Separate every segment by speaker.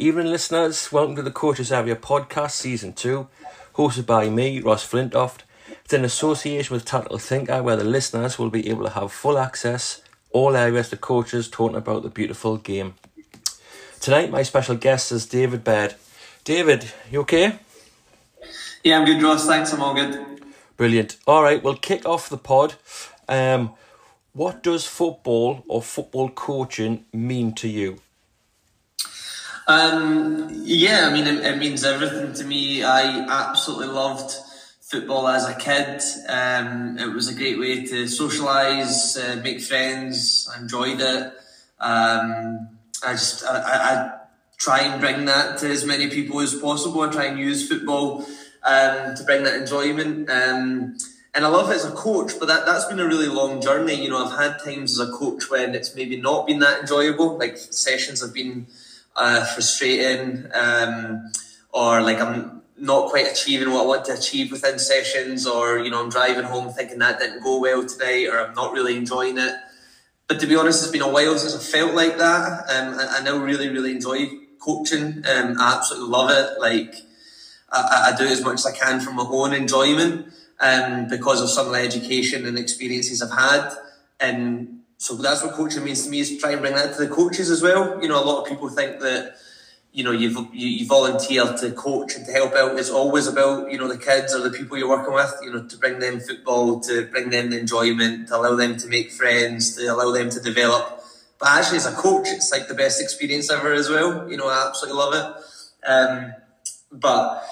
Speaker 1: Evening, listeners. Welcome to the Coaches Area podcast, season two, hosted by me, Ross Flintoft. It's in association with Tactical Thinker, where the listeners will be able to have full access, all areas to coaches talking about the beautiful game. Tonight, my special guest is David Baird. David, you okay?
Speaker 2: Yeah, I'm good, Ross. Thanks. I'm all good.
Speaker 1: Brilliant. All right, we'll kick off the pod. Um, what does football or football coaching mean to you?
Speaker 2: Um, yeah, I mean, it, it, means everything to me. I absolutely loved football as a kid. Um, it was a great way to socialise, uh, make friends. I enjoyed it. Um, I just, I, I, I, try and bring that to as many people as possible. I try and use football um, to bring that enjoyment. Um, and I love it as a coach, but that, that's been a really long journey. You know, I've had times as a coach when it's maybe not been that enjoyable. Like sessions have been uh, frustrating, um, or like I'm not quite achieving what I want to achieve within sessions, or you know I'm driving home thinking that didn't go well today, or I'm not really enjoying it. But to be honest, it's been a while since I felt like that. Um, I, I now really, really enjoy coaching. Um, I absolutely love it. Like I, I do as much as I can from my own enjoyment, um, because of some of the education and experiences I've had, and so that's what coaching means to me is try and bring that to the coaches as well. You know, a lot of people think that you know you've you, you volunteer to coach and to help out. It's always about you know the kids or the people you're working with. You know, to bring them football, to bring them the enjoyment, to allow them to make friends, to allow them to develop. But actually, as a coach, it's like the best experience ever as well. You know, I absolutely love it. Um, but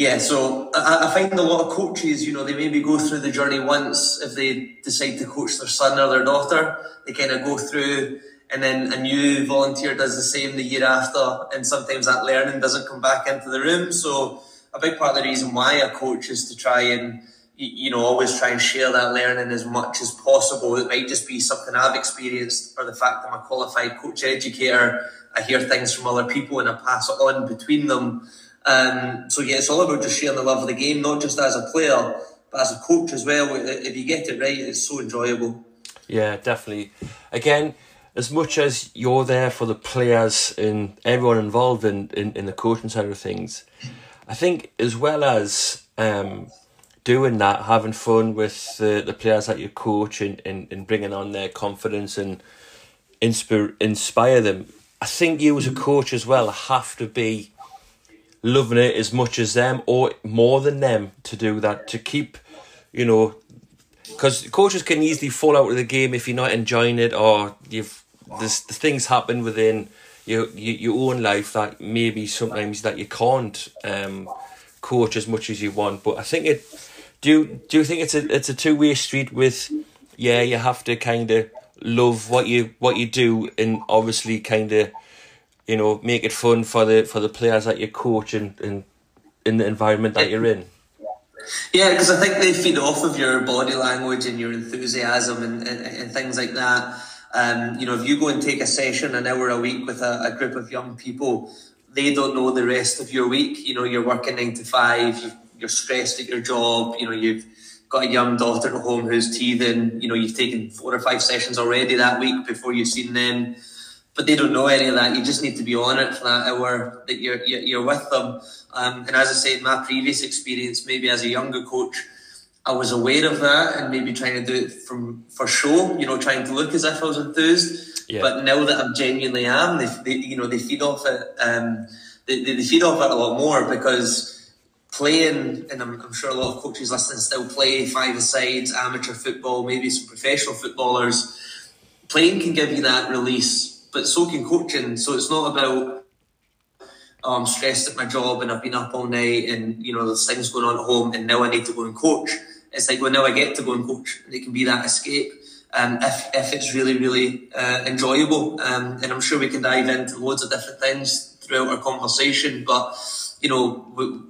Speaker 2: yeah, so I, I, find a lot of coaches, you know, they maybe go through the journey once if they decide to coach their son or their daughter. They kind of go through, and then a new volunteer does the same the year after, and sometimes that learning doesn't come back into the room. So a big part of the reason why I coach is to try and you know always try and share that learning as much as possible. It might just be something I've experienced, or the fact I'm a qualified coach educator. I hear things from other people and I pass it on between them. Um, so yeah, it's all about just sharing the love of the game, not just as a player, but as a coach as well. If you get it right, it's so enjoyable.
Speaker 1: Yeah, definitely. Again, as much as you're there for the players and everyone involved in, in, in the coaching side of things, I think as well as um, doing that, having fun with the, the players that you coach and, and, and bringing on their confidence and inspire, inspire them, I think you as a coach as well have to be loving it as much as them or more than them to do that to keep you know because coaches can easily fall out of the game if you're not enjoying it or you've there's the things happen within your, your your own life that maybe sometimes that you can't um coach as much as you want. But i think it do do you think it's a it's a two-way street with yeah you have to kind of love what you what you do and obviously kind of you know, make it fun for the for the players that you coach and, and in the environment that you're in.
Speaker 2: Yeah, because I think they feed off of your body language and your enthusiasm and, and, and things like that. Um, you know, if you go and take a session an hour a week with a, a, group of young people, they don't know the rest of your week. You know, you're working nine to five, you are stressed at your job, you know, you've got a young daughter at home who's teething, you know, you've taken four or five sessions already that week before you've seen them but they don't know any of that. You just need to be on it for that hour that you're you're with them. Um, and as I said, my previous experience, maybe as a younger coach, I was aware of that and maybe trying to do it from for show. You know, trying to look as if I was enthused. Yeah. But now that I'm genuinely am, they, they you know they feed off it. Um, they, they feed off it a lot more because playing, and I'm, I'm, sure a lot of coaches listening still play five sides, amateur football, maybe some professional footballers. Playing can give you that release but so can coaching. So it's not about oh, I'm stressed at my job and I've been up all night and you know there's things going on at home and now I need to go and coach. It's like well now I get to go and coach and it can be that escape. Um, if, if it's really really uh, enjoyable um, and I'm sure we can dive into loads of different things throughout our conversation but you know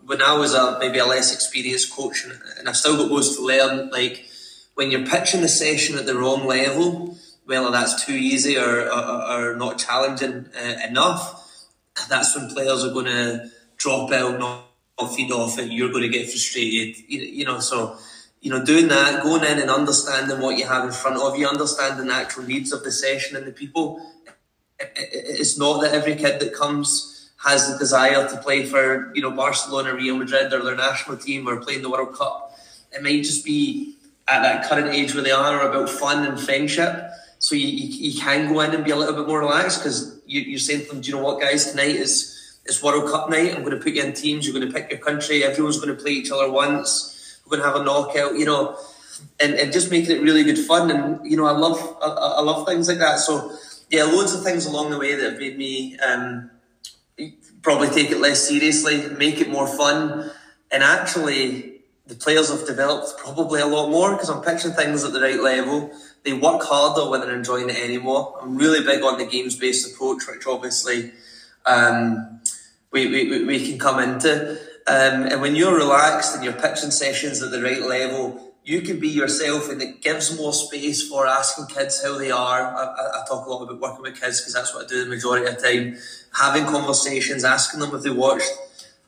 Speaker 2: when I was a maybe a less experienced coach and, I've still got loads to learn like when you're pitching the session at the wrong level whether that's too easy or, or, or not challenging uh, enough, that's when players are going to drop out, not, not feed off it. You're going to get frustrated, you, you know. So, you know, doing that, going in and understanding what you have in front of you, understanding the actual needs of the session and the people. It's not that every kid that comes has the desire to play for you know Barcelona, Real Madrid, or their national team, or playing the World Cup. It might just be at that current age where they are about fun and friendship. So you, you, you can go in and be a little bit more relaxed because you, you're saying to them, do you know what, guys, tonight is it's World Cup night. I'm going to put you in teams. You're going to pick your country. Everyone's going to play each other once. We're going to have a knockout. You know, and, and just making it really good fun. And you know, I love I, I love things like that. So yeah, loads of things along the way that have made me um, probably take it less seriously, make it more fun, and actually the players have developed probably a lot more because I'm pitching things at the right level. They work harder when they're enjoying it anymore. I'm really big on the games based approach, which obviously um, we, we, we can come into. Um, and when you're relaxed and your pitching sessions at the right level, you can be yourself and it gives more space for asking kids how they are. I, I talk a lot about working with kids because that's what I do the majority of the time. Having conversations, asking them if they watched,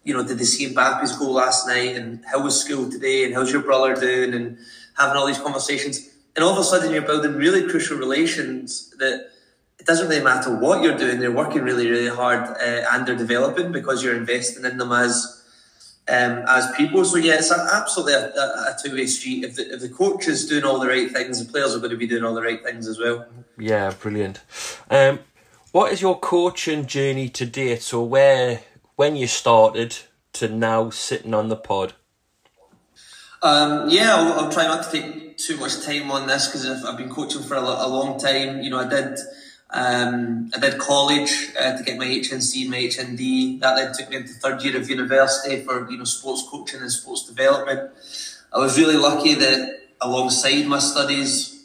Speaker 2: you know, did they see Mbappe's goal last night and how was school today and how's your brother doing and having all these conversations. And all of a sudden you're building really crucial relations that it doesn't really matter what you're doing, they're working really, really hard uh, and they're developing because you're investing in them as um, as people. So yeah, it's absolutely a, a, two way street. If the, if the coach is doing all the right things, the players are going to be doing all the right things as well.
Speaker 1: Yeah, brilliant. Um, what is your coaching journey to date? So where when you started to now sitting on the pod?
Speaker 2: Um, yeah, I'll, I'll, try not to take too much time on this because I've, I've, been coaching for a, a long time. You know, I did um, I did college uh, to get my HNC, my HND. That then took me into third year of university for you know sports coaching and sports development. I was really lucky that alongside my studies,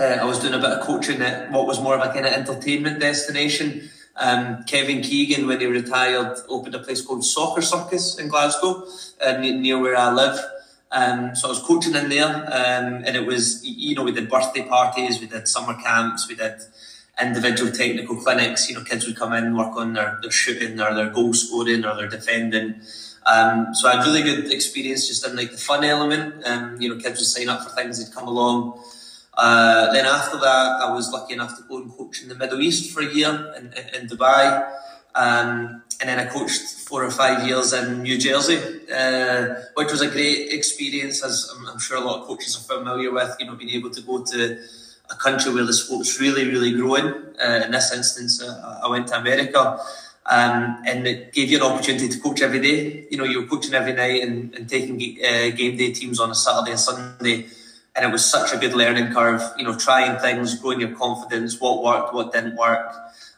Speaker 2: uh, I was doing a bit of coaching at what was more of a kind of entertainment destination. Um, Kevin Keegan, when he retired, opened a place called Soccer Circus in Glasgow, uh, near where I live. Um, so I was coaching in there, um, and it was you know we did birthday parties, we did summer camps, we did individual technical clinics. You know, kids would come in, work on their, their shooting or their goal scoring or their defending. Um, so I had really good experience just in like the fun element. Um, you know, kids would sign up for things, they'd come along. Uh, then after that, I was lucky enough to go and coach in the Middle East for a year in, in, in Dubai. Um, and then I coached four or five years in New Jersey, uh, which was a great experience, as I'm, I'm, sure a lot of coaches are familiar with. You know, being able to go to a country where the sport's really, really growing. Uh, in this instance, uh, I went to America. Um, and it gave you an opportunity to coach every day. You know, you were coaching every night and, and taking uh, game day teams on a Saturday and Sunday. And it was such a good learning curve, you know, trying things, growing your confidence, what worked, what didn't work,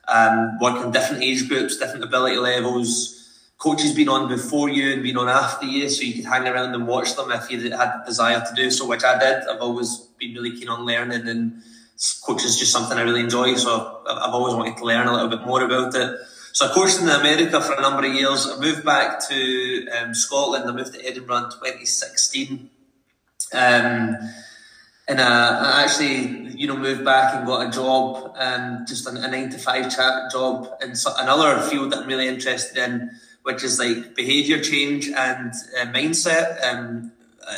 Speaker 2: um, working different age groups, different ability levels. Coaches been on before you and been on after you, so you could hang around and watch them if you had the desire to do so, which I did. I've always been really keen on learning, and coaching is just something I really enjoy. So I've always wanted to learn a little bit more about it. So I coached in America for a number of years. I moved back to um, Scotland. I moved to Edinburgh in 2016. Um, and uh, I actually, you know, moved back and got a job, um, just a, a nine to five chat job in another field that I'm really interested in, which is like behaviour change and uh, mindset. Um,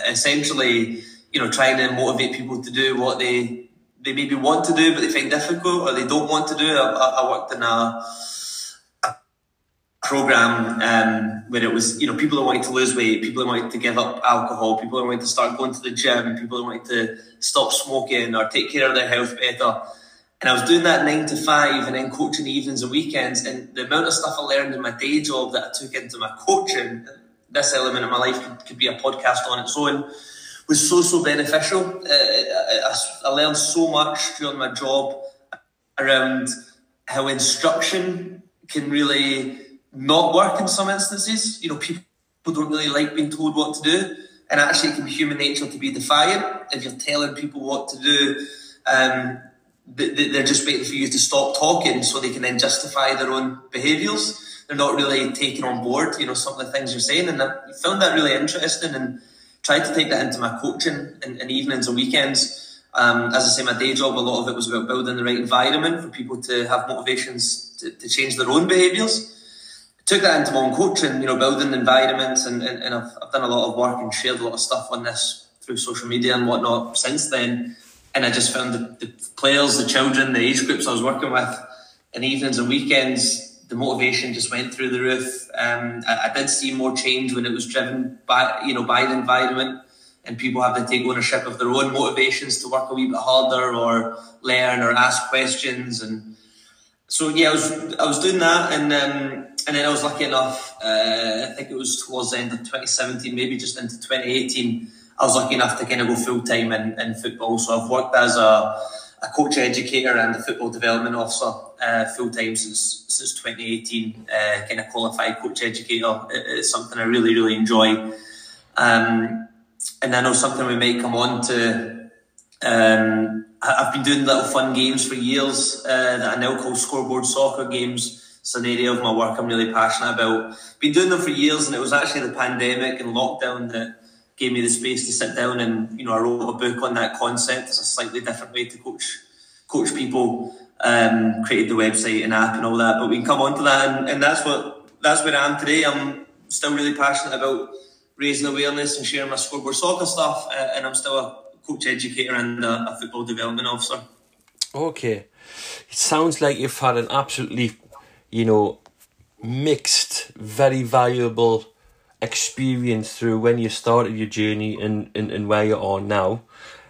Speaker 2: essentially, you know, trying to motivate people to do what they they maybe want to do but they find difficult or they don't want to do. I, I worked in a, a program um, where it was you know people that wanted to lose weight, people that wanted to give up alcohol, people that wanted to start going to the gym, people that wanted to stop smoking or take care of their health better. And I was doing that nine to five and then coaching evenings and weekends. And the amount of stuff I learned in my day job that I took into my coaching, this element of my life could, could be a podcast on its own was so so beneficial. Uh, I, I, learned so much during my job around how instruction can really not work in some instances. You know, people don't really like being told what to do, and actually, it can be human nature to be defiant if you're telling people what to do. Um, they're just waiting for you to stop talking so they can then justify their own behaviours. They're not really taking on board, you know, some of the things you're saying, and I found that really interesting and tried to take that into my coaching in, in evenings and weekends. Um, as I say, my day job, a lot of it was about building the right environment for people to have motivations to, to change their own behaviours. Took that into my own coaching, you know, building environments, and, and, and I've, I've done a lot of work and shared a lot of stuff on this through social media and whatnot since then. And I just found the, the players, the children, the age groups I was working with in evenings and weekends the motivation just went through the roof. Um, I, I, did see more change when it was driven by you know by the environment and people have to take ownership of their own motivations to work a wee bit harder or learn or ask questions and so yeah I was I was doing that and um, and then I was lucky enough uh, I think it was towards the end of 2017 maybe just into 2018 I was lucky enough to kind of go full time in, in football so I've worked as a a coach educator and a football development officer uh, full time since since 2018. Uh, kind of qualified coach educator. It, it's something I really really enjoy. Um, and I know something we might come on to. Um, I've been doing little fun games for years uh, that I now call scoreboard soccer games. It's an area of my work I'm really passionate about. Been doing them for years, and it was actually the pandemic and lockdown that gave me the space to sit down and you know I wrote a book on that concept. It's a slightly different way to coach coach people. Um, created the website and app and all that, but we can come on to that, and, and that's what that's where I am today. I'm still really passionate about raising awareness and sharing my scoreboard soccer stuff, uh, and I'm still a coach educator and a, a football development officer.
Speaker 1: Okay, it sounds like you've had an absolutely, you know, mixed, very valuable experience through when you started your journey and, and, and where you are now.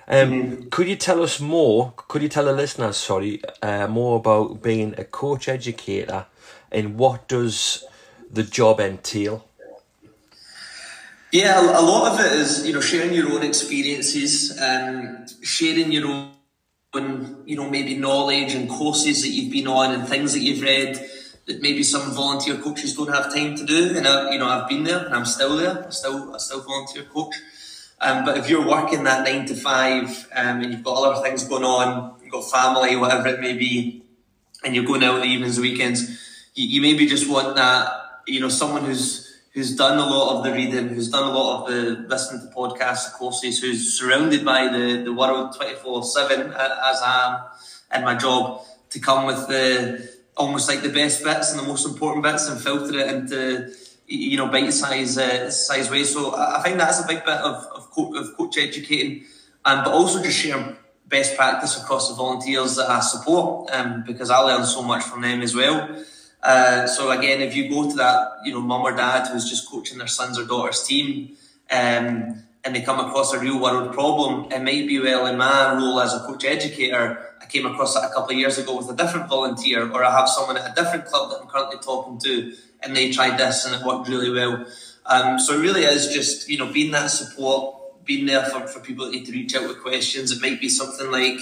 Speaker 1: Um, mm-hmm. Could you tell us more? Could you tell the listeners, sorry, uh, more about being a coach educator and what does the job entail?
Speaker 2: Yeah, a lot of it is you know sharing your own experiences, um, sharing your own you know maybe knowledge and courses that you've been on and things that you've read that maybe some volunteer coaches don't have time to do. And I, you know, I've been there and I'm still there. I still, I still volunteer coach. Um, but if you're working that nine to five um, and you've got other things going on, you've got family, whatever it may be, and you're going out in the evenings and weekends, you, you maybe just want that, you know, someone who's who's done a lot of the reading, who's done a lot of the listening to podcasts, courses, who's surrounded by the, the world 24 7 uh, as I am in my job to come with the almost like the best bits and the most important bits and filter it into you know bite size uh, size ways. So I think that's a big bit of of, co- of coach educating, um, but also just sharing best practice across the volunteers that I support, um, because I learn so much from them as well. Uh, so again, if you go to that, you know, mum or dad who's just coaching their sons or daughters team, um, and they come across a real world problem, it might be well in my role as a coach educator came across that a couple of years ago with a different volunteer, or I have someone at a different club that I'm currently talking to, and they tried this and it worked really well. Um, so it really is just you know being that support, being there for, for people that need to reach out with questions. It might be something like,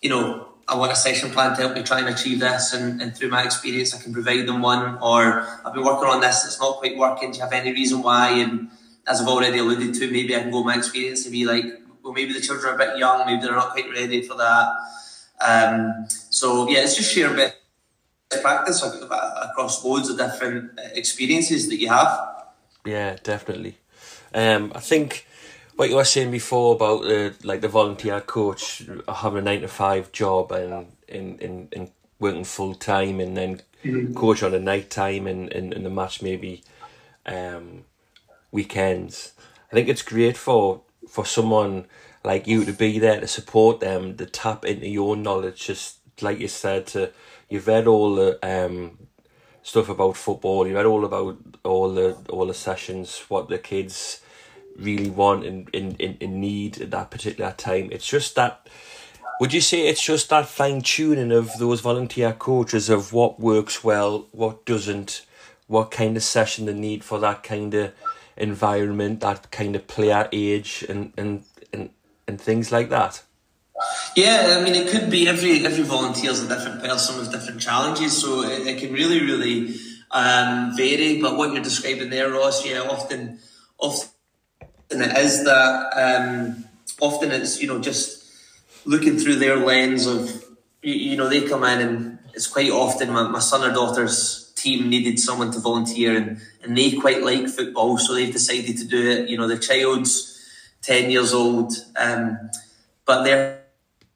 Speaker 2: you know, I want a session plan to help me try and achieve this, and, and through my experience, I can provide them one. Or I've been working on this, it's not quite working. Do you have any reason why? And as I've already alluded to, maybe I can go my experience and be like, well, maybe the children are a bit young, maybe they're not quite ready for that. Um, so yeah, it's just sharing best practice across loads of different experiences that you have.
Speaker 1: Yeah, definitely. Um, I think what you were saying before about the like the volunteer coach having a nine to five job and in in, in working full time and then mm-hmm. coach on a night time and, and, and the match maybe um, weekends. I think it's great for for someone like you to be there to support them, to tap into your knowledge. Just like you said, to you've read all the um stuff about football. You read all about all the all the sessions, what the kids really want and in, in, in need at that particular time. It's just that. Would you say it's just that fine tuning of those volunteer coaches of what works well, what doesn't, what kind of session they need for that kind of environment, that kind of player age, and and and things like that?
Speaker 2: Yeah, I mean, it could be every every volunteer is a different person with different challenges, so it, it can really, really um, vary. But what you're describing there, Ross, yeah, often, often it is that. Um, often it's you know just looking through their lens of you, you know they come in and it's quite often my, my son or daughter's team needed someone to volunteer and, and they quite like football, so they've decided to do it. You know, the child's 10 years old, um, but they're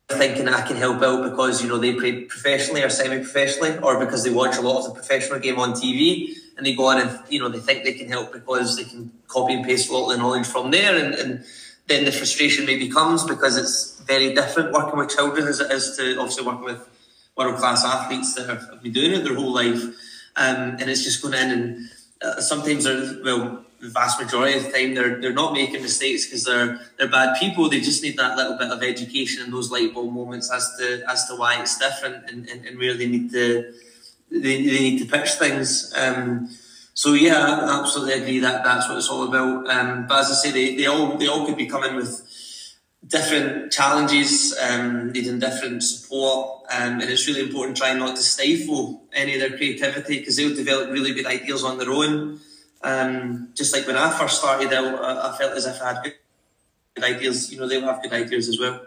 Speaker 2: thinking I can help out because, you know, they play professionally or semi-professionally or because they watch a lot of the professional game on TV and they go on and, you know, they think they can help because they can copy and paste a lot of the knowledge from there and, and then the frustration maybe comes because it's very different working with children as it is to obviously working with world-class athletes that have been doing it their whole life. um, and it's just going in and uh, sometimes they're well the vast majority of the time they're they're not making mistakes because they're they're bad people. They just need that little bit of education and those light bulb moments as to as to why it's different and, and, and where they need to they, they need to pitch things. Um, so yeah, I absolutely agree that that's what it's all about. Um, but as I say, they, they all they all could be coming with different challenges, um, needing different support, um, and it's really important trying not to stifle any of their creativity because they'll develop really good ideas on their own. Um, just like when I first started out, I, I felt as if I had good ideas. You know, they'll have good ideas as well.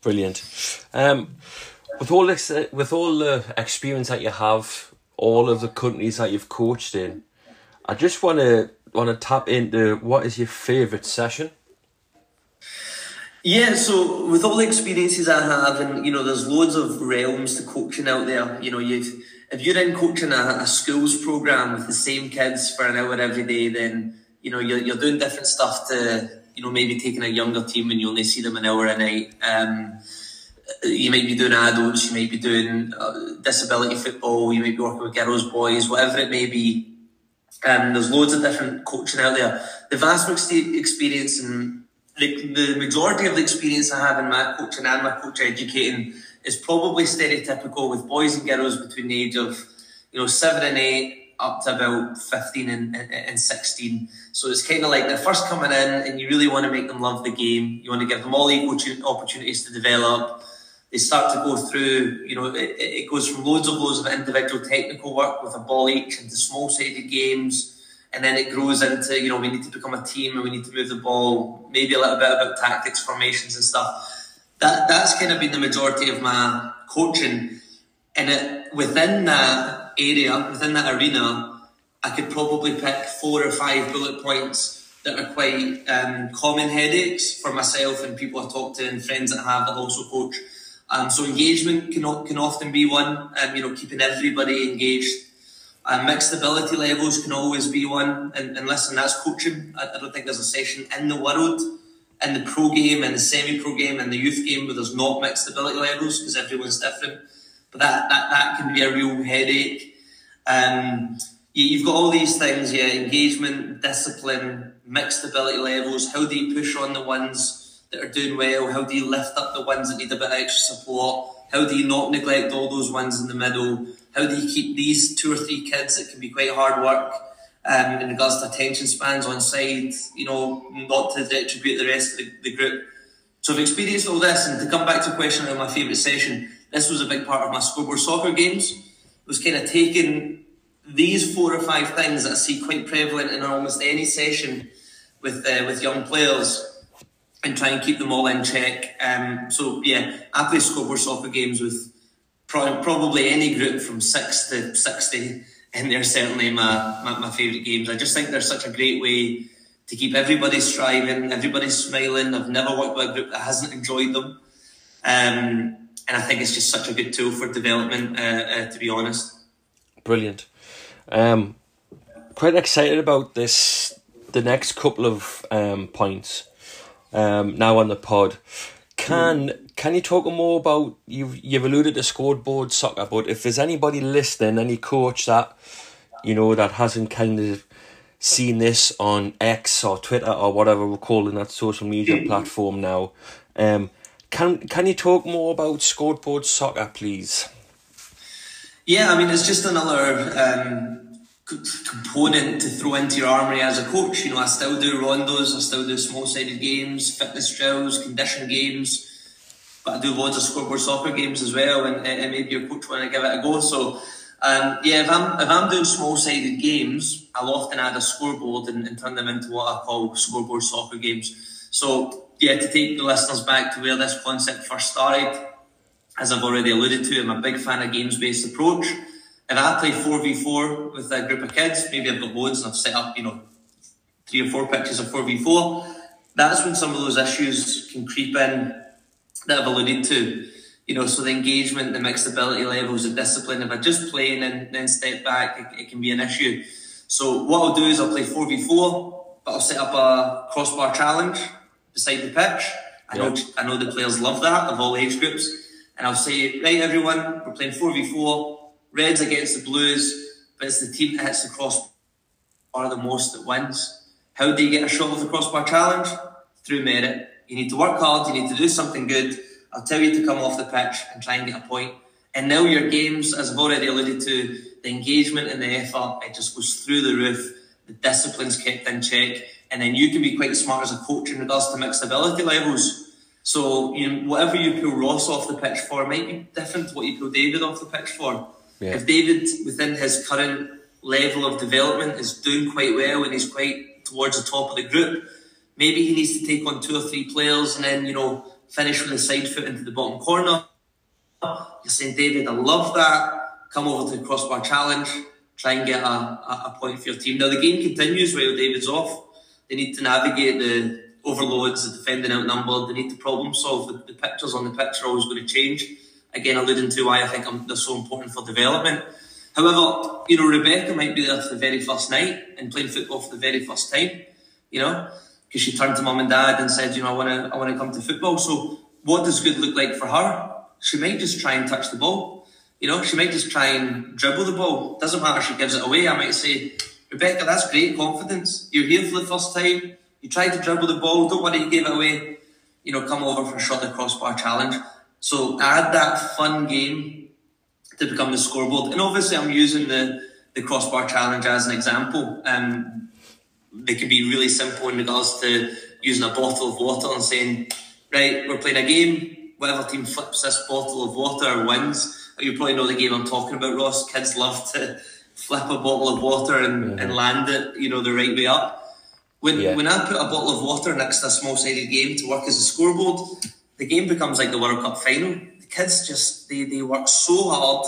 Speaker 1: Brilliant. Um, with all this, uh, with all the experience that you have, all of the countries that you've coached in, I just want to want to tap into what is your favourite session.
Speaker 2: Yeah, so with all the experiences I have, and you know, there's loads of realms to coaching out there. You know, you've if you're in coaching a, a schools program with the same kids for an hour every day, then you know you're, you're doing different stuff to you know maybe taking a younger team and you only see them an hour a night. Um, you might be doing adults, you might be doing uh, disability football, you might be working with girls, boys, whatever it may be. Um, there's loads of different coaching out there. The vast experience and the, the majority of the experience I have in my coaching and my coach educating is probably stereotypical with boys and girls between the age of, you know, seven and eight up to about 15 and, and 16. So it's kind of like they're first coming in and you really want to make them love the game. You want to give them all equal opportunities to develop. They start to go through, you know, it, it goes from loads of loads of individual technical work with a ball each into small sided games. And then it grows into, you know, we need to become a team and we need to move the ball, maybe a little bit about tactics, formations and stuff that that's kind of been the majority of my coaching. And it, within that area, within that arena, I could probably pick four or five bullet points that are quite um, common headaches for myself and people I talk to and friends that I have that also coach. Um, so engagement can can often be one. Um, you know, keeping everybody engaged. Um, mixed ability levels can always be one. And, and listen, that's coaching. I, I don't think there's a session in the world in the pro game and the semi-pro game and the youth game where there's not mixed ability levels because everyone's different. But that, that, that can be a real headache. Um, you, have got all these things, yeah, engagement, discipline, mixed ability levels. How do you push on the ones that are doing well? How do you lift up the ones that need a bit of extra support? How do you not neglect all those ones in the middle? How do you keep these two or three kids that can be quite hard work um, in regards to attention spans on side, you know, not to attribute the rest of the, the group. So I've experienced all this, and to come back to the question of my favourite session, this was a big part of my scoreboard soccer games. It was kind of taking these four or five things that I see quite prevalent in almost any session with uh, with young players and try and keep them all in check. Um, so yeah, I play scoreboard soccer games with pro- probably any group from six to sixty and they're certainly my, my, my favourite games. I just think they're such a great way to keep everybody striving, everybody smiling. I've never worked with a group that hasn't enjoyed them. Um, and I think it's just such a good tool for development, uh, uh, to be honest.
Speaker 1: Brilliant. Um, quite excited about this, the next couple of um, points um, now on the pod. Can can you talk more about you've you've alluded to scoreboard soccer, but if there's anybody listening, any coach that you know that hasn't kind of seen this on X or Twitter or whatever we're calling that social media platform now, um, can can you talk more about scoreboard soccer, please?
Speaker 2: Yeah, I mean it's just another um, component to throw into your armory as a coach. You know, I still do rondos, I still do small sided games, fitness drills, condition games but I do loads of scoreboard soccer games as well, and, and maybe your coach want to give it a go. So, um, yeah, if I'm if I'm doing small sided games, I'll often add a scoreboard and, and turn them into what I call scoreboard soccer games. So, yeah, to take the listeners back to where this concept first started, as I've already alluded to, I'm a big fan of games based approach. If I play 4v4 with a group of kids, maybe I've got loads and I've set up, you know, three or four pitches of 4v4, that's when some of those issues can creep in that I've alluded to. You know, so the engagement, the mixed ability levels, the discipline. If I just play and then, then step back, it, it can be an issue. So what I'll do is I'll play 4v4, but I'll set up a crossbar challenge beside the pitch. I know I know the players love that of all age groups. And I'll say, right everyone, we're playing 4v4, reds against the blues. but it's the team that hits the crossbar the most that wins. How do you get a shot of the crossbar challenge? Through merit. You need to work hard, you need to do something good. I'll tell you to come off the pitch and try and get a point. And now your games, as I've already alluded to, the engagement and the effort, it just goes through the roof. The discipline's kept in check. And then you can be quite smart as a coach in regards to mixed ability levels. So you know, whatever you pull Ross off the pitch for might be different to what you pull David off the pitch for. Yeah. If David, within his current level of development, is doing quite well and he's quite towards the top of the group, maybe he needs to take on two or three players and then, you know, finish with a side foot into the bottom corner. You're saying, David, I love that. Come over to the crossbar challenge, try and get a, a, a point for your team. Now, the game continues while David's off. They need to navigate the overloads, the defending outnumbered. They need to problem solve. The, the pictures on the pitch are always going to change. Again, alluding to why I think I'm, they're so important for development. However, you know, Rebecca might be there for the very first night and playing football for the very first time, you know, because she turned to mum and dad and said, you know, I want to I want to come to football. So what does good look like for her? She might just try and touch the ball. You know, she might just try and dribble the ball. Doesn't matter if she gives it away. I might say, Rebecca, that's great confidence. You're here for the first time. You tried to dribble the ball. Don't worry, you gave it away. You know, come over for a shot the crossbar challenge. So add that fun game to become the scoreboard. And obviously, I'm using the the crossbar challenge as an example. Um, they can be really simple in regards to using a bottle of water and saying, right, we're playing a game. Whatever team flips this bottle of water wins. You probably know the game I'm talking about, Ross. Kids love to flip a bottle of water and, and land it, you know, the right way up. When yeah. when I put a bottle of water next to a small sided game to work as a scoreboard, the game becomes like the World Cup final. The kids just they, they work so hard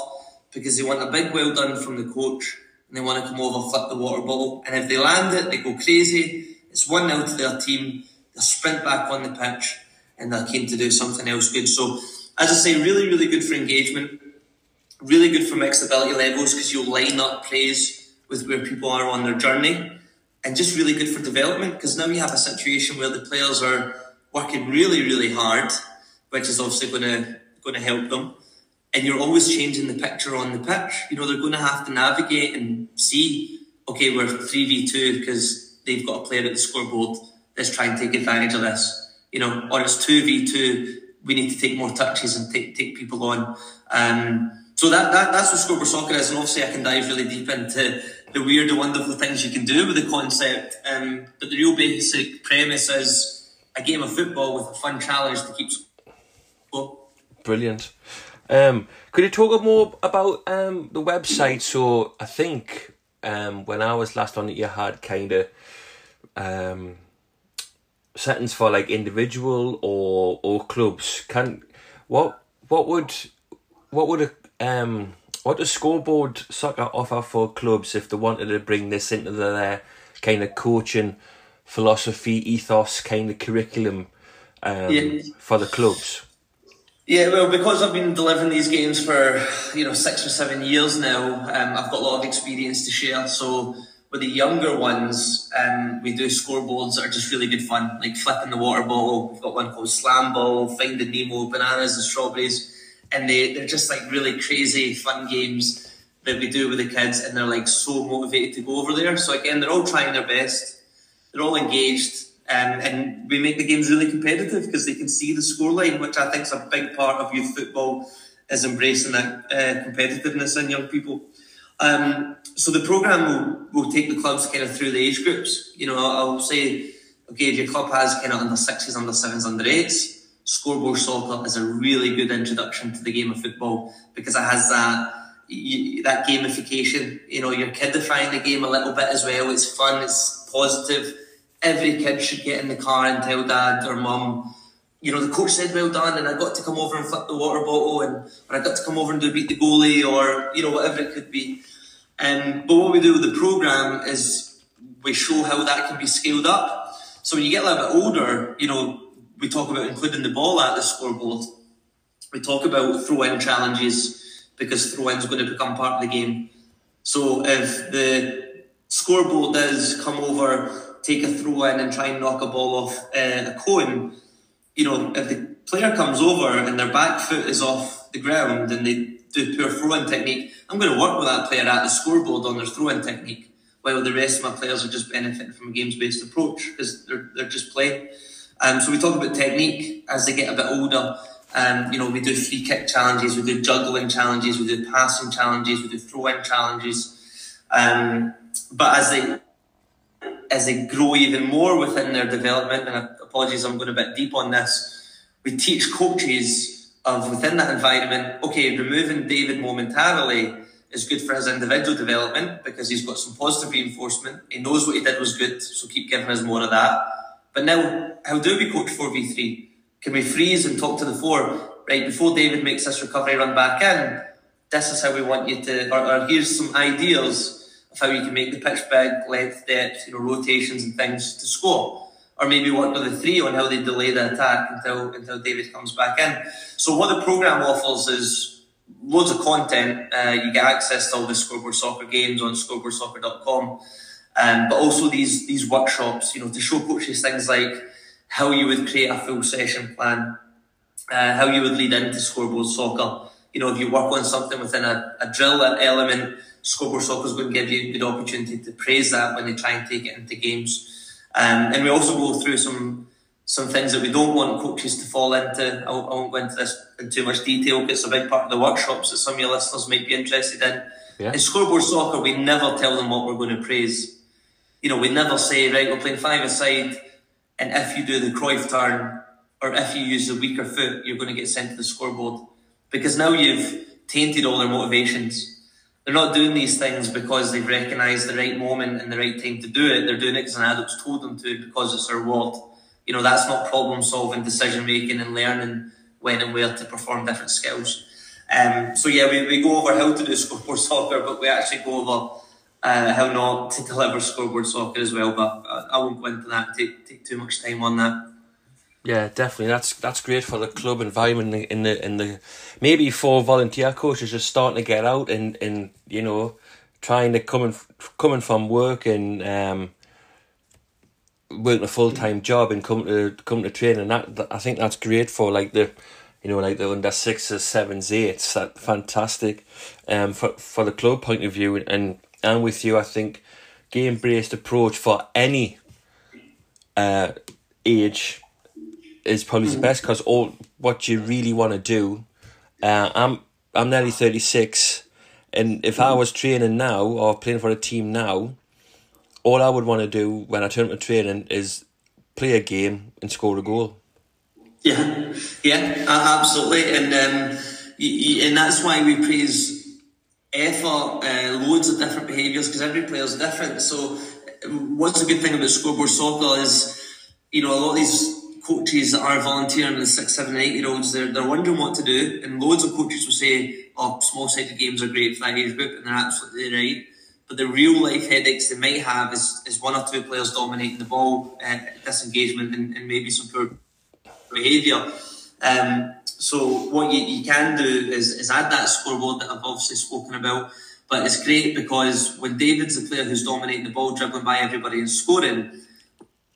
Speaker 2: because they want a big well done from the coach and they want to come over, flip the water bottle. And if they land it, they go crazy. It's 1 0 to their team. They sprint back on the pitch and they're keen to do something else good. So, as I say, really, really good for engagement. Really good for mixed ability levels because you'll line up plays with where people are on their journey. And just really good for development because now you have a situation where the players are working really, really hard, which is obviously going to going to help them. And you're always changing the picture on the pitch. You know they're going to have to navigate and see. Okay, we're three v two because they've got a player at the scoreboard. Let's try and take advantage of this. You know, or it's two v two. We need to take more touches and take take people on. Um, so that, that that's what scoreboard soccer is, and obviously I can dive really deep into the weird and wonderful things you can do with the concept. Um, but the real basic premise is a game of football with a fun challenge to keep score.
Speaker 1: Brilliant. Um, could you talk more about um, the website? So I think um, when I was last on it, you had kind of um, settings for like individual or or clubs. Can what what would what would a um what does scoreboard soccer offer for clubs if they wanted to bring this into their kind of coaching philosophy, ethos, kind of curriculum um, yeah. for the clubs?
Speaker 2: Yeah, well, because I've been delivering these games for you know six or seven years now, um, I've got a lot of experience to share. So with the younger ones, um, we do scoreboards that are just really good fun, like flipping the water bottle. We've got one called Slam Ball, Finding Nemo, Bananas and Strawberries, and they they're just like really crazy fun games that we do with the kids, and they're like so motivated to go over there. So again, they're all trying their best they're all engaged, um, and we make the games really competitive because they can see the scoreline, which I think is a big part of youth football, is embracing that uh, competitiveness in young people. Um, so the program will, will take the clubs kind of through the age groups. You know, I'll say, okay, if your club has kind of under sixes, under sevens, under eights, scoreboard soccer is a really good introduction to the game of football because it has that that gamification. You know, you're kidifying the game a little bit as well. It's fun. It's positive every kid should get in the car and tell dad or mum, you know, the coach said well done, and I got to come over and flip the water bottle, and or I got to come over and do beat the goalie, or you know, whatever it could be. Um, but what we do with the program is we show how that can be scaled up. So when you get a little bit older, you know, we talk about including the ball at the scoreboard. We talk about throw-in challenges because throw-in is going to become part of the game. So if the scoreboard does come over take a throw in and try and knock a ball off uh, a cone, you know, if the player comes over and their back foot is off the ground and they do poor throwing technique, I'm going to work with that player at the scoreboard on their throwing technique, while the rest of my players are just benefiting from a games-based approach because they're, they're just playing. Um, so we talk about technique as they get a bit older. Um, you know, we do free kick challenges, we do juggling challenges, we do passing challenges, we do throw-in challenges. Um, but as they as they grow even more within their development, and apologies, I'm going a bit deep on this, we teach coaches of within that environment, okay, removing David momentarily is good for his individual development because he's got some positive reinforcement. He knows what he did was good, so keep giving us more of that. But now, how do we coach 4v3? Can we freeze and talk to the four? Right, before David makes this recovery run back in, this is how we want you to, or, or here's some ideas how you can make the pitch big, length, depth, you know, rotations and things to score. Or maybe work with the three on how they delay the attack until until David comes back in. So what the program offers is loads of content. Uh, you get access to all the scoreboard soccer games on scoreboardsoccer.com. Um, but also these these workshops, you know, to show coaches things like how you would create a full session plan, uh, how you would lead into scoreboard soccer. You know, if you work on something within a, a drill element, Scoreboard Soccer is going to give you a good opportunity to praise that when they try and take it into games. Um, and we also go through some some things that we don't want coaches to fall into. I won't, I won't go into this in too much detail because it's a big part of the workshops that some of your listeners might be interested in. Yeah. In Scoreboard Soccer, we never tell them what we're going to praise. You know, we never say, right, we're playing five aside, and if you do the Cruyff turn, or if you use the weaker foot, you're going to get sent to the scoreboard. Because now you've tainted all their motivations they're not doing these things because they've recognised the right moment and the right time to do it. They're doing it because an adult's told them to because it's their reward. You know, that's not problem solving, decision making, and learning when and where to perform different skills. Um, so yeah, we, we go over how to do scoreboard soccer, but we actually go over uh, how not to deliver scoreboard soccer as well. But I, I won't go into that. Take take too much time on that.
Speaker 1: Yeah, definitely. That's that's great for the club environment in the in the maybe for volunteer coaches just starting to get out and, and you know trying to coming coming from work and um working a full time job and come to come to training. That I think that's great for like the you know like the under sixes, sevens, eights. That fantastic um for for the club point of view and and with you. I think game based approach for any uh age is probably the best because all what you really want to do. Uh, I'm I'm nearly thirty six, and if. I was training now or playing for a team now, all I would want to do when I turn to training is play a game and score a goal.
Speaker 2: Yeah, yeah, absolutely, and um, and that's why we praise effort, uh, loads of different behaviours because every player is different. So, what's a good thing about scoreboard soccer is, you know, a lot of these coaches that are volunteering the six, seven, eight year olds, they're, they're wondering what to do. And loads of coaches will say, oh, small sided games are great for that age group, and they're absolutely right. But the real life headaches they might have is, is one or two players dominating the ball, uh, disengagement, and, and maybe some poor behaviour. Um, so what you, you can do is, is add that scoreboard that I've obviously spoken about. But it's great because when David's the player who's dominating the ball, dribbling by everybody and scoring,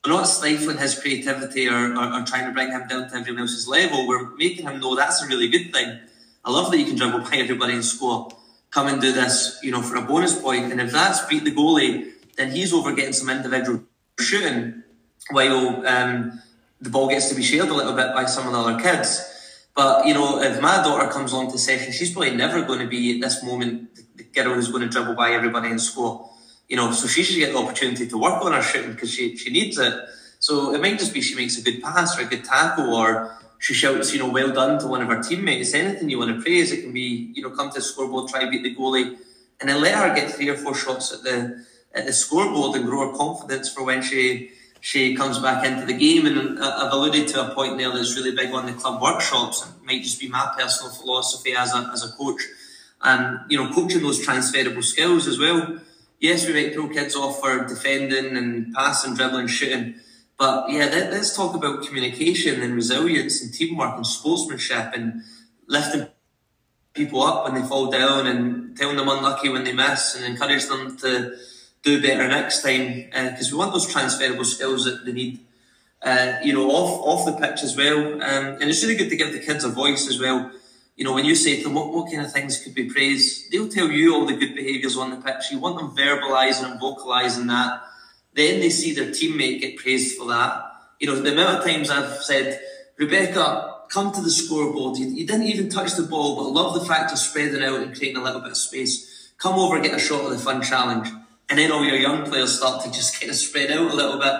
Speaker 2: we're not stifling his creativity or, or, or, trying to bring him down to everyone else's level. We're making him know that's a really good thing. I love that you can dribble by everybody and score. Come and do this, you know, for a bonus point. And if that's beat the goalie, then he's over getting some individual shooting while um, the ball gets to be shared a little bit by some of the other kids. But, you know, if my daughter comes along to session, she's probably never going to be at this moment the girl who's going to dribble by everybody and score you know, so she should get the opportunity to work on her shooting because she, she needs it. So it might just be she makes a good pass or a good tackle or she shouts, you know, well done to one of her teammates. Anything you want to praise, it can be, you know, come to the scoreboard, try beat the goalie, and then let her get three or four shots at the at the scoreboard and grow her confidence for when she she comes back into the game. And uh, I've alluded to a point there that's really big on the club workshops. It might just be my personal philosophy as a as a coach, and you know, coaching those transferable skills as well yes, we might throw kids off for defending and passing, dribbling, shooting. But yeah, let, us talk about communication and resilience and teamwork and sportsmanship and lifting people up when they fall down and telling them unlucky when they miss and encourage them to do better next time because uh, we want those transferable skills that they need. Uh, you know, off off the pitch as well, um, and it's really good to give the kids a voice as well. You know, when you say to them, what, what kind of things could be praised, they'll tell you all the good behaviours on the pitch. You want them verbalising and vocalising that. Then they see their teammate get praised for that. You know, the amount of times I've said, Rebecca, come to the scoreboard. You, you didn't even touch the ball, but love the fact of spreading out and creating a little bit of space. Come over, get a shot of the fun challenge. And then all your young players start to just kind of spread out a little bit.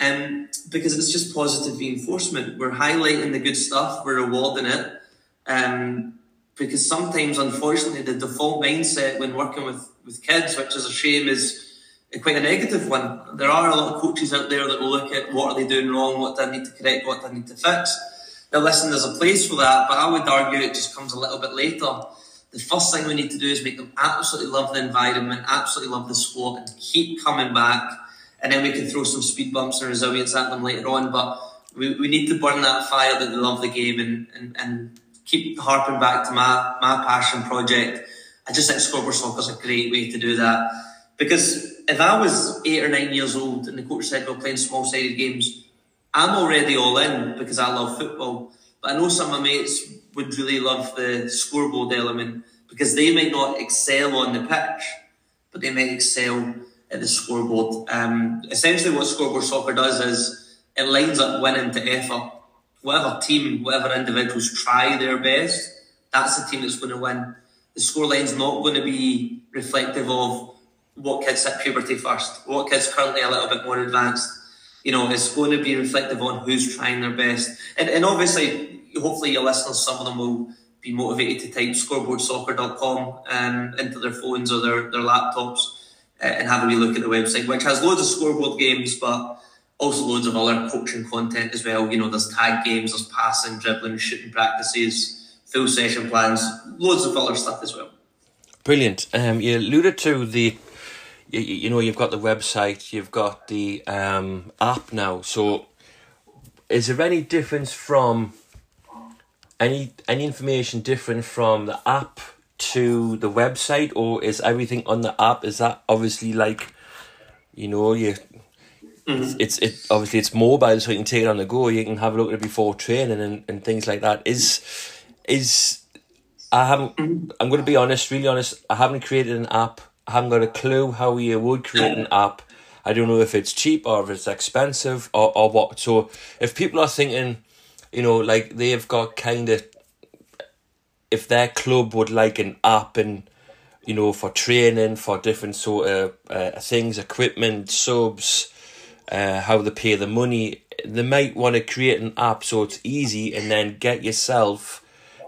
Speaker 2: Um, because it's just positive reinforcement. We're highlighting the good stuff, we're rewarding it. Um, because sometimes, unfortunately, the default mindset when working with, with kids, which is a shame, is quite a negative one. There are a lot of coaches out there that will look at what are they doing wrong, what do I need to correct, what do I need to fix. Now, listen, there's a place for that, but I would argue it just comes a little bit later. The first thing we need to do is make them absolutely love the environment, absolutely love the sport, and keep coming back. And then we can throw some speed bumps and resilience at them later on. But we, we need to burn that fire that they love the game and, and, and keep harping back to my, my passion project. I just think scoreboard soccer is a great way to do that. Because if I was eight or nine years old and the coach said we're playing small sided games, I'm already all in because I love football. But I know some of my mates would really love the scoreboard element because they might not excel on the pitch, but they might excel at the scoreboard. Um, essentially, what scoreboard soccer does is it lines up winning to effort. Whatever team, whatever individuals try their best, that's the team that's going to win. The scoreline's not going to be reflective of what kids hit puberty first, what kids currently a little bit more advanced you know, it's going to be reflective on who's trying their best. And, and obviously, hopefully, your listeners, some of them will be motivated to type scoreboardsoccer.com um, into their phones or their, their laptops uh, and have a wee look at the website, which has loads of scoreboard games, but also loads of other coaching content as well. You know, there's tag games, there's passing, dribbling, shooting practices, full session plans, loads of other stuff as well.
Speaker 1: Brilliant. Um, you alluded to the you, you know you've got the website, you've got the um, app now. So, is there any difference from any any information different from the app to the website, or is everything on the app? Is that obviously like, you know, you Mm-hmm. It's it obviously it's mobile, so you can take it on the go. You can have a look at it before training and, and things like that. Is is I haven't. Mm-hmm. I'm going to be honest, really honest. I haven't created an app I haven't got a clue how you would create an app. I don't know if it's cheap or if it's expensive or, or what. So if people are thinking, you know, like they've got kind of, if their club would like an app and, you know, for training, for different sort of uh, things, equipment, subs, uh, how they pay the money, they might want to create an app so it's easy and then get yourself,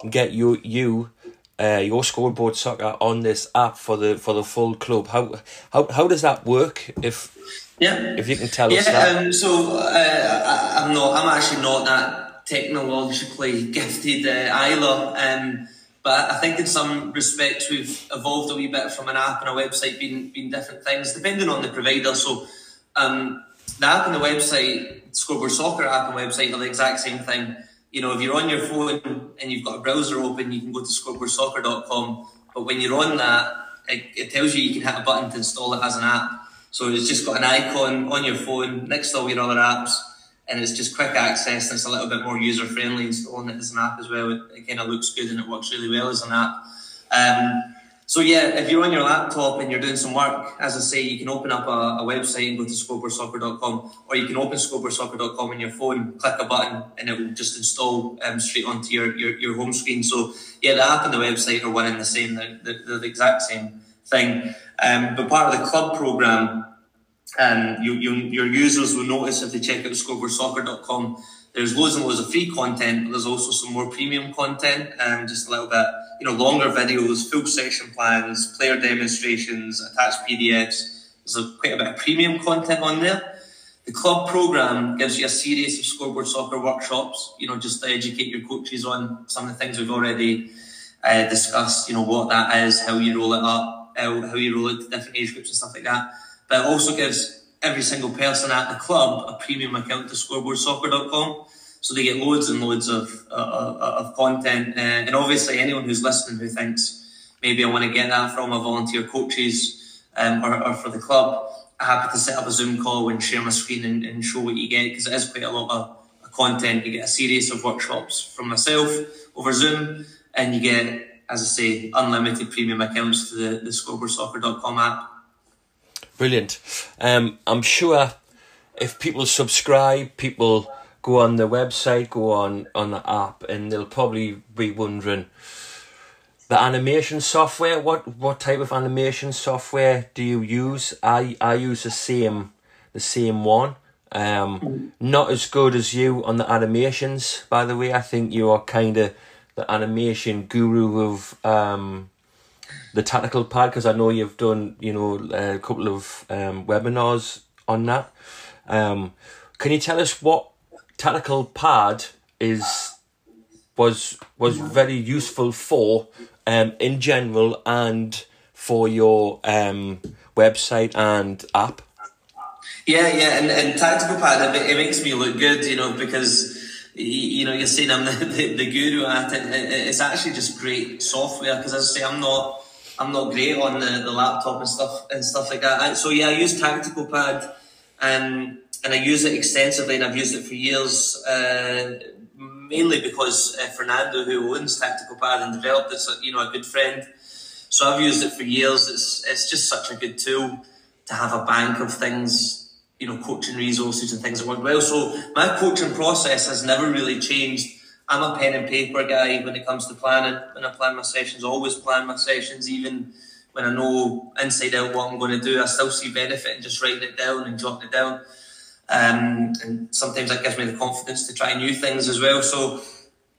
Speaker 1: get you, you uh, your scoreboard soccer on this app for the for the full club. How how how does that work? If
Speaker 2: yeah,
Speaker 1: if you can tell
Speaker 2: yeah,
Speaker 1: us that.
Speaker 2: Um, so uh, I, am not. I'm actually not that technologically gifted uh, either. Um, but I think in some respects we've evolved a wee bit from an app and a website being being different things depending on the provider. So um, the app and the website, Scoreboard Soccer app and website are the exact same thing you know, if you're on your phone and you've got a browser open, you can go to scoreboardsoccer.com. But when you're on that, it, it, tells you you can hit a button to install it as an app. So it's just got an icon on your phone next to all your other apps, and it's just quick access and it's a little bit more user friendly installing it as an app as well. It, it kind of looks good and it works really well as an app. Um, so yeah, if you're on your laptop and you're doing some work, as I say, you can open up a, a website and go to scoreboardsoccer.com, or you can open scoreboardsoccer.com on your phone, click a button, and it will just install um, straight onto your, your, your home screen. So yeah, the app and the website are one and the same. They're, they're, they're the exact same thing. Um, but part of the club program, um, you, you, your users will notice if they check out scoreboardsoccer.com, there's loads and loads of free content, but there's also some more premium content, and um, just a little bit you know, longer videos, full session plans, player demonstrations, attached PDFs. There's a, quite a bit of premium content on there. The club program gives you a series of scoreboard soccer workshops, you know, just to educate your coaches on some of the things we've already uh, discussed, you know, what that is, how you roll it up, how, how you roll it to different age groups and stuff like that. But it also gives every single person at the club a premium account to scoreboardsoccer.com. So they get loads and loads of, uh, of content. Uh, and obviously, anyone who's listening who thinks maybe I want to get that from a volunteer coaches um, or, or, for the club, I'm happy to set up a Zoom call and share my screen and, and show what you get because it is quite a lot of, of content. You get a series of workshops from myself over Zoom. and you get, as I say, unlimited premium accounts to the, the scoreboardsoccer.com app.
Speaker 1: Brilliant. Um, I'm sure if people subscribe, people go on the website, go on on the app, and they'll probably be wondering the animation software. What what type of animation software do you use? I I use the same the same one. Um, not as good as you on the animations, by the way. I think you are kind of the animation guru of um, the tactical pad because I know you've done you know a couple of um, webinars on that. Um, can you tell us what tactical pad is was was very useful for um, in general and for your um, website and app?
Speaker 2: Yeah, yeah, and, and tactical pad it, it makes me look good, you know, because you know you're saying I'm the, the, the guru at it. It's actually just great software because as I say, I'm not I'm not great on the, the laptop and stuff and stuff like that. So yeah, I use tactical pad and and I use it extensively, and I've used it for years. Uh, mainly because uh, Fernando, who owns Tactical Pad and developed it, you know, a good friend. So I've used it for years. It's it's just such a good tool to have a bank of things, you know, coaching resources and things that work well. So my coaching process has never really changed. I'm a pen and paper guy when it comes to planning. When I plan my sessions, I always plan my sessions, even when I know inside out what I'm going to do. I still see benefit in just writing it down and jotting it down. Um, and sometimes that gives me the confidence to try new things as well. So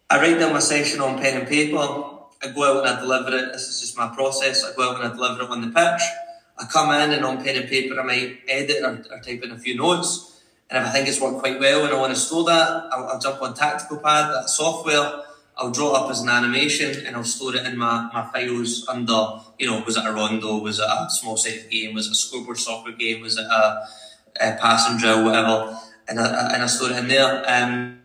Speaker 2: I write down my session on pen and paper. I go out and I deliver it. This is just my process. I go out and I deliver it on the pitch. I come in and on pen and paper I might edit or, or type in a few notes. And if I think it's worked quite well and I want to store that, I'll, I'll jump on Tactical Pad, that software. I'll draw it up as an animation and I'll store it in my, my files under, you know, was it a rondo? Was it a small sided game? Was it a scoreboard soccer game? Was it a uh, passing drill, whatever, and I, and I store it in there. Um,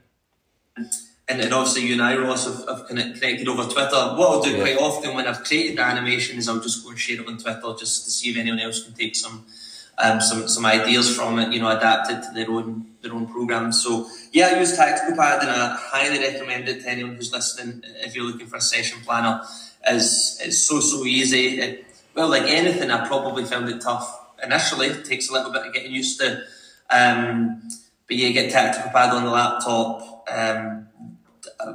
Speaker 2: and, and obviously you and I, Ross, have, have connected over Twitter. What I'll do yeah. quite often when I've created the animation is I'll just go and share it on Twitter just to see if anyone else can take some um, some some ideas from it, you know, adapted to their own their own program. So yeah, I use Tactical Pad and I highly recommend it to anyone who's listening if you're looking for a session planner. Is it's so so easy. It, well, like anything, I probably found it tough initially. It takes a little bit of getting used to. Um, but yeah, get tactical pad on the laptop. Um,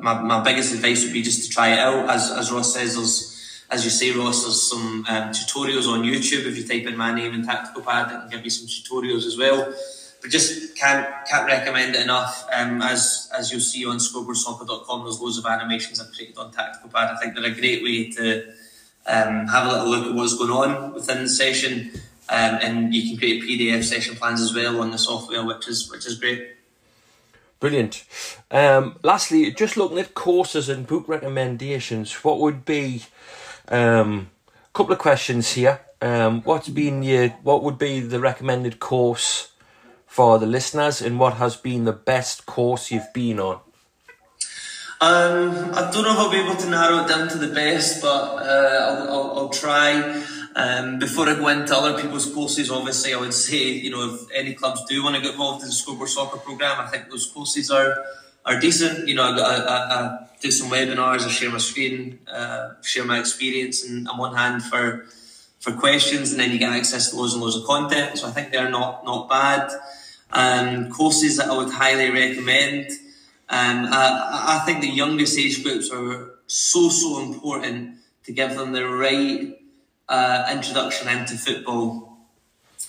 Speaker 2: my, my biggest advice would be just to try it out. As, as Ross says, there's, as you say, Ross, there's some um, tutorials on YouTube. If you type in my name and tactical pad, it can give you some tutorials as well. But just can't can't recommend it enough. Um, as as you'll see on scoreboardsoccer.com, there's loads of animations I've created on tactical pad. I think they're a great way to um, have a little look at what's going on within the session um, and you can create PDF session plans as well on the software, which is which is great.
Speaker 1: Brilliant. Um, lastly, just looking at courses and book recommendations, what would be um, couple of questions here? Um, what's been your what would be the recommended course for the listeners, and what has been the best course you've been on?
Speaker 2: Um, I don't know if I'll be able to narrow it down to the best, but uh, I'll, I'll, I'll try. Um, before I go into other people's courses, obviously, I would say, you know, if any clubs do want to get involved in the scoreboard soccer program, I think those courses are are decent. You know, I, I, I do some webinars, I share my screen, uh, share my experience, and I'm on hand for for questions, and then you get access to loads and loads of content. So I think they're not not bad. Um, courses that I would highly recommend. Um, I, I think the youngest age groups are so so important to give them the right uh, introduction into football,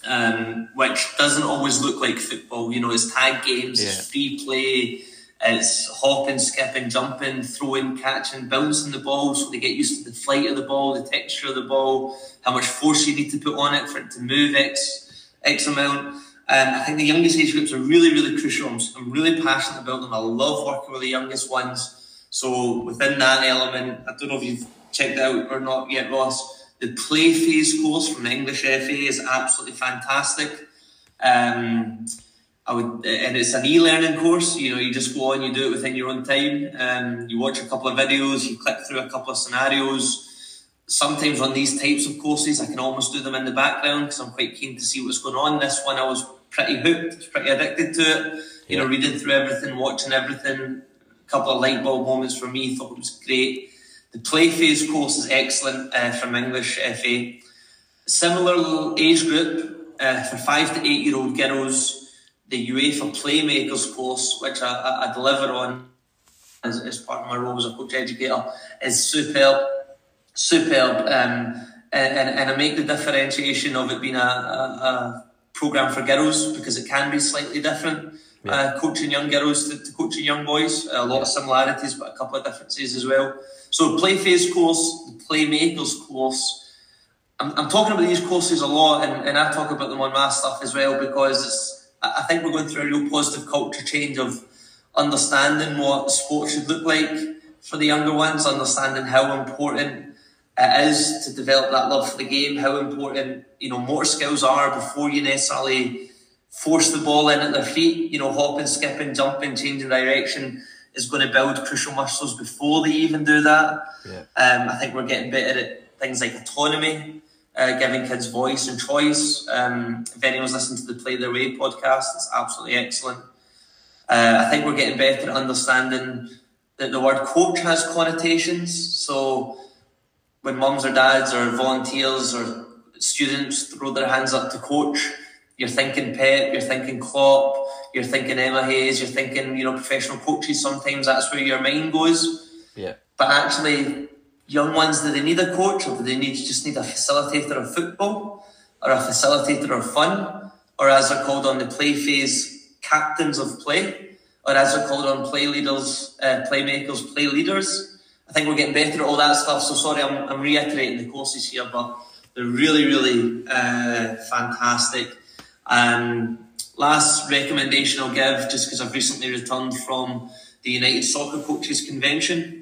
Speaker 2: um, which doesn't always look like football. You know, it's tag games, yeah. it's free play, it's hopping, skipping, jumping, throwing, catching, bouncing the ball, so they get used to the flight of the ball, the texture of the ball, how much force you need to put on it for it to move X X amount. Um, I think the youngest age groups are really, really crucial. I'm, really passionate about them. I love working with the youngest ones. So within that element, I don't know if you've checked out or not yet, Ross the play phase course from English FA is absolutely fantastic. Um, I would, and it's an e-learning course. You know, you just go on, you do it within your own time. Um, you watch a couple of videos, you click through a couple of scenarios. Sometimes on these types of courses, I can almost do them in the background because I'm quite keen to see what's going on. This one, I was pretty hooked, pretty addicted to it. You yeah. know, reading through everything, watching everything. A couple of light bulb moments for me, thought it was great. The play phase course is excellent uh, from English FA. Similar age group uh, for five to eight year old girls, the UEFA Playmakers course, which I, I, I deliver on as, as, part of my role as a coach educator, is superb. Superb. Um, and, and I make the differentiation of it being a, a, a program for girls because it can be slightly different. Yeah. Uh, coaching young girls to, to, coaching young boys, a lot of similarities, but a couple of differences as well. So, play phase course, the playmakers course. I'm, I'm talking about these courses a lot, and, and I talk about them on my stuff as well because I think we're going through a real positive culture change of understanding what sport should look like for the younger ones, understanding how important it is to develop that love for the game, how important you know motor skills are before you necessarily force the ball in at their feet. You know, hopping, skipping, jumping, changing direction is going to build crucial muscles before they even do that. Yeah. Um, I think we're getting better at things like autonomy, uh, giving kids voice and choice. Um, if anyone's listened to the Play Their Way podcast, it's absolutely excellent. Uh, I think we're getting better at understanding that the word coach has connotations. So when mums or dads or volunteers or students throw their hands up to coach, you're thinking Pep, you're thinking Klopp, you're thinking Emma Hayes, you're thinking, you know, professional coaches. Sometimes that's where your mind goes.
Speaker 1: Yeah.
Speaker 2: But actually, young ones, do they need a coach or do they need just need a facilitator of football or a facilitator of fun? Or as they're called on the play phase, captains of play, or as they're called on play leaders, uh, playmakers, play leaders. I think we're getting better at all that stuff. So sorry, I'm, I'm reiterating the courses here, but they're really, really uh, fantastic. Um, last recommendation I'll give, just because I've recently returned from the United Soccer Coaches Convention.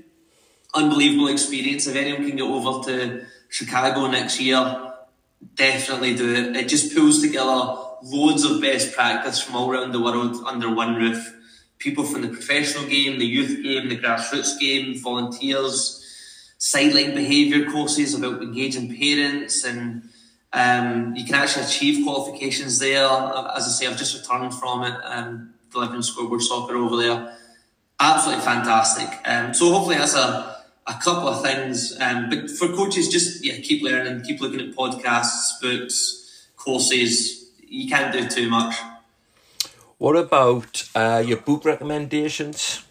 Speaker 2: Unbelievable experience. If anyone can get over to Chicago next year, definitely do it. It just pulls together loads of best practice from all around the world under one roof people from the professional game, the youth game, the grassroots game, volunteers, sideline behaviour courses about engaging parents, and um, you can actually achieve qualifications there. As I say, I've just returned from it, um, delivering scoreboard soccer over there. Absolutely fantastic. Um, so hopefully that's a, a couple of things. Um, but for coaches, just yeah, keep learning, keep looking at podcasts, books, courses. You can't do too much.
Speaker 1: What about uh, your book recommendations?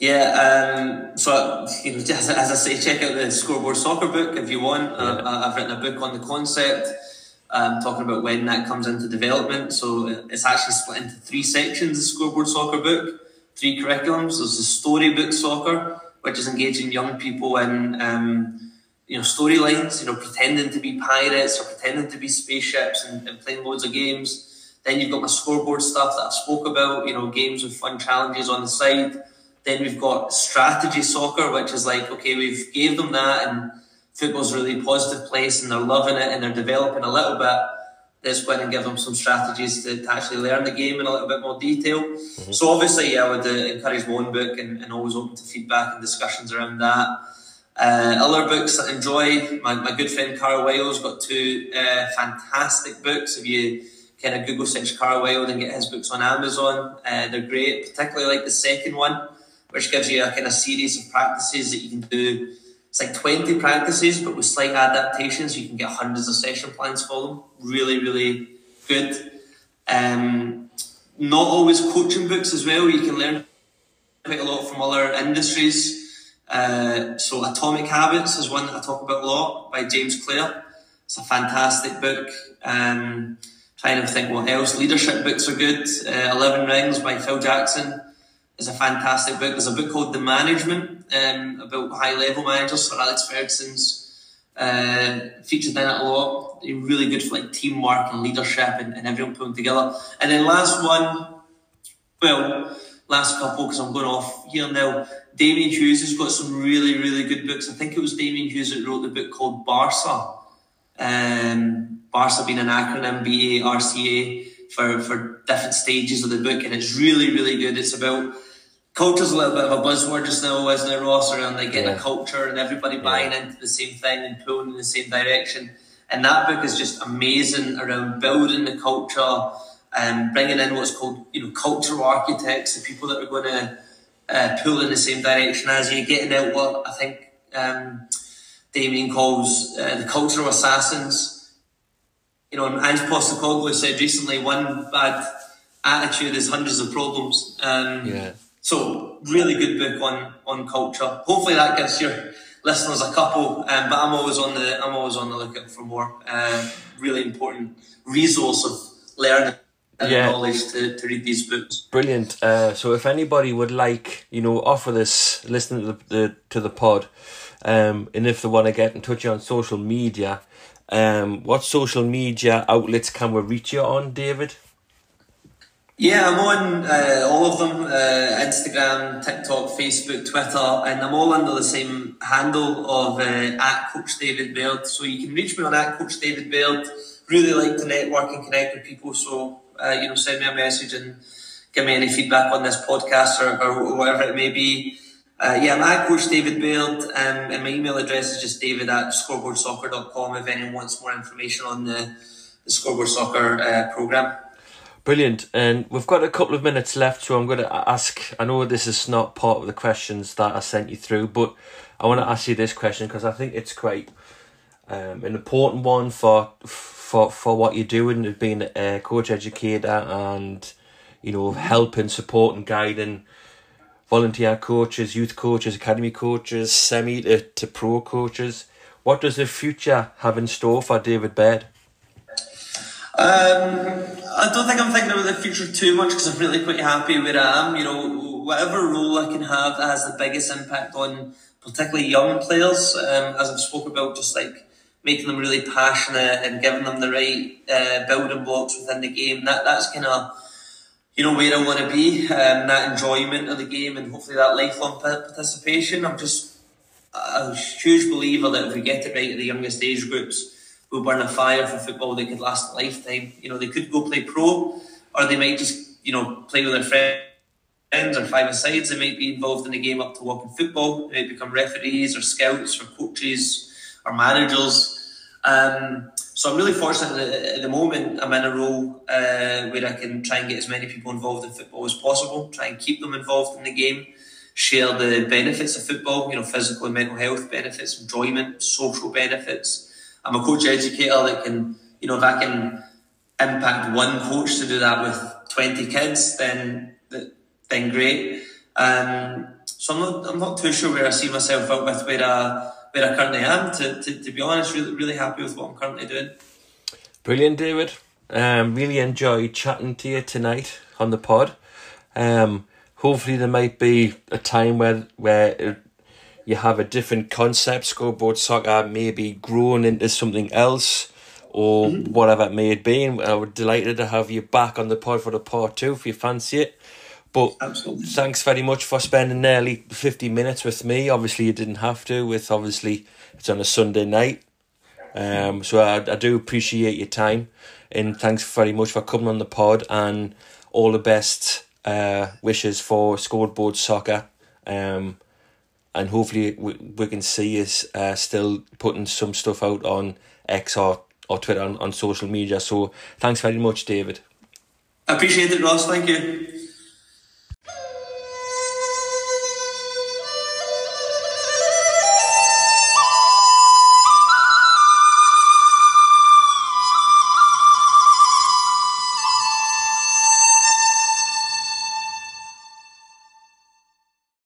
Speaker 2: Yeah, um, so you know, as, as, I say, check out the Scoreboard Soccer book if you want. Yeah. Uh, I've written a book on the concept, um, talking about when that comes into development. So it's actually split into three sections. The Scoreboard Soccer book, three curriculums. There's the Storybook Soccer, which is engaging young people in um, you know storylines, you know, pretending to be pirates or pretending to be spaceships and, and playing loads of games. Then you've got my scoreboard stuff that I spoke about, you know, games with fun challenges on the side. Then we've got strategy soccer, which is like, okay, we've gave them that and football's really positive place and they're loving it and they're developing a little bit. Go in and give them some strategies to, to actually learn the game in a little bit more detail. Mm-hmm. So obviously, yeah, I would uh, encourage my own book and, and always open to feedback and discussions around that. Uh, other books that I enjoy, my, my good friend Carl Wiles got two uh, fantastic books. If you kind of Google search Carl Wild and get his books on Amazon. Uh, they're great, particularly like the second one, which gives you a kind of series of practices that you can do. It's like 20 practices, but with slight adaptations, you can get hundreds of session plans for them. Really, really good. Um, not always coaching books as well. You can learn quite a lot from other industries. Uh, so Atomic Habits is one that I talk about a lot by James Clear. It's a fantastic book. Um, trying to think what else. Leadership books are good. Uh, Eleven Rings by Phil Jackson is a fantastic book. There's a book called The Management um, about high level managers. Sir Alex Ferguson's uh, featured in it a lot. Really good for like teamwork and leadership and, and everyone pulling together. And then last one, well, last couple because I'm going off here now. Damian Hughes has got some really, really good books. I think it was Damian Hughes that wrote the book called Barca. Um, BARCA being an acronym, B-A-R-C-A, for, for different stages of the book, and it's really, really good. It's about culture's a little bit of a buzzword just now, isn't it, Ross? Around like getting yeah. a culture and everybody buying yeah. into the same thing and pulling in the same direction. And that book is just amazing around building the culture and bringing in what's called, you know, cultural architects, the people that are going to uh, pull in the same direction as you, getting out what I think um, Damian calls uh, the cultural assassins. You know, and Ange Postecoglou said recently, one bad attitude is hundreds of problems. Um,
Speaker 1: yeah.
Speaker 2: So really good book on on culture. Hopefully that gives your listeners a couple. Um, but I'm always on the I'm always on the lookout for more. Uh, really important resource of learning and yeah. knowledge to, to read these books.
Speaker 1: Brilliant. Uh, so if anybody would like, you know, offer this, listening to the, the to the pod, um, and if they want to get in touch on social media, um, what social media outlets can we reach you on, David?
Speaker 2: Yeah, I'm on uh, all of them uh, Instagram, TikTok, Facebook, Twitter, and I'm all under the same handle of uh, at Coach David Baird. So you can reach me on at Coach David Baird. Really like to network and connect with people. So, uh, you know, send me a message and give me any feedback on this podcast or, or whatever it may be. Uh, yeah, I'm at Coach David Baird, um, and my email address is just david at scoreboardsoccer.com if anyone wants more information on the, the Scoreboard Soccer uh, programme.
Speaker 1: Brilliant. And we've got a couple of minutes left, so I'm going to ask. I know this is not part of the questions that I sent you through, but I want to ask you this question because I think it's quite um, an important one for for for what you're doing being a coach educator and you know helping, supporting, guiding volunteer coaches, youth coaches, academy coaches, semi to, to pro coaches. What does the future have in store for David Baird?
Speaker 2: Um, I don't think I'm thinking about the future too much because I'm really quite happy where I am. You know, whatever role I can have that has the biggest impact on particularly young players, um, as I've spoke about, just like making them really passionate and giving them the right uh, building blocks within the game. That that's kind of you know where I want to be. Um, that enjoyment of the game and hopefully that lifelong participation. I'm just a huge believer that if we get it right at the youngest age groups who burn a fire for football that could last a lifetime. You know, they could go play pro, or they might just, you know, play with their friends or five sides. They might be involved in the game up to walking football. They might become referees or scouts or coaches or managers. Um, so I'm really fortunate that at the moment I'm in a role uh, where I can try and get as many people involved in football as possible, try and keep them involved in the game, share the benefits of football, you know, physical and mental health benefits, enjoyment, social benefits, I'm a coach educator that can, you know, if I can impact one coach to do that with 20 kids, then then great. Um, so I'm not, I'm not too sure where I see myself out with where I, where I currently am. To, to, to be honest, really, really happy with what I'm currently doing.
Speaker 1: Brilliant, David. Um, really enjoyed chatting to you tonight on the pod. Um, hopefully there might be a time where where you have a different concept, scoreboard soccer maybe grown into something else or mm-hmm. whatever it may be. And I was delighted to have you back on the pod for the part two if you fancy it. But Absolutely. thanks very much for spending nearly 50 minutes with me. Obviously, you didn't have to, with obviously it's on a Sunday night. Um, so I, I do appreciate your time and thanks very much for coming on the pod and all the best uh, wishes for scoreboard soccer. Um, and hopefully we, we can see us uh, still putting some stuff out on X or, or Twitter on, on social media. So thanks very much, David.
Speaker 2: I appreciate it, Ross. Thank you.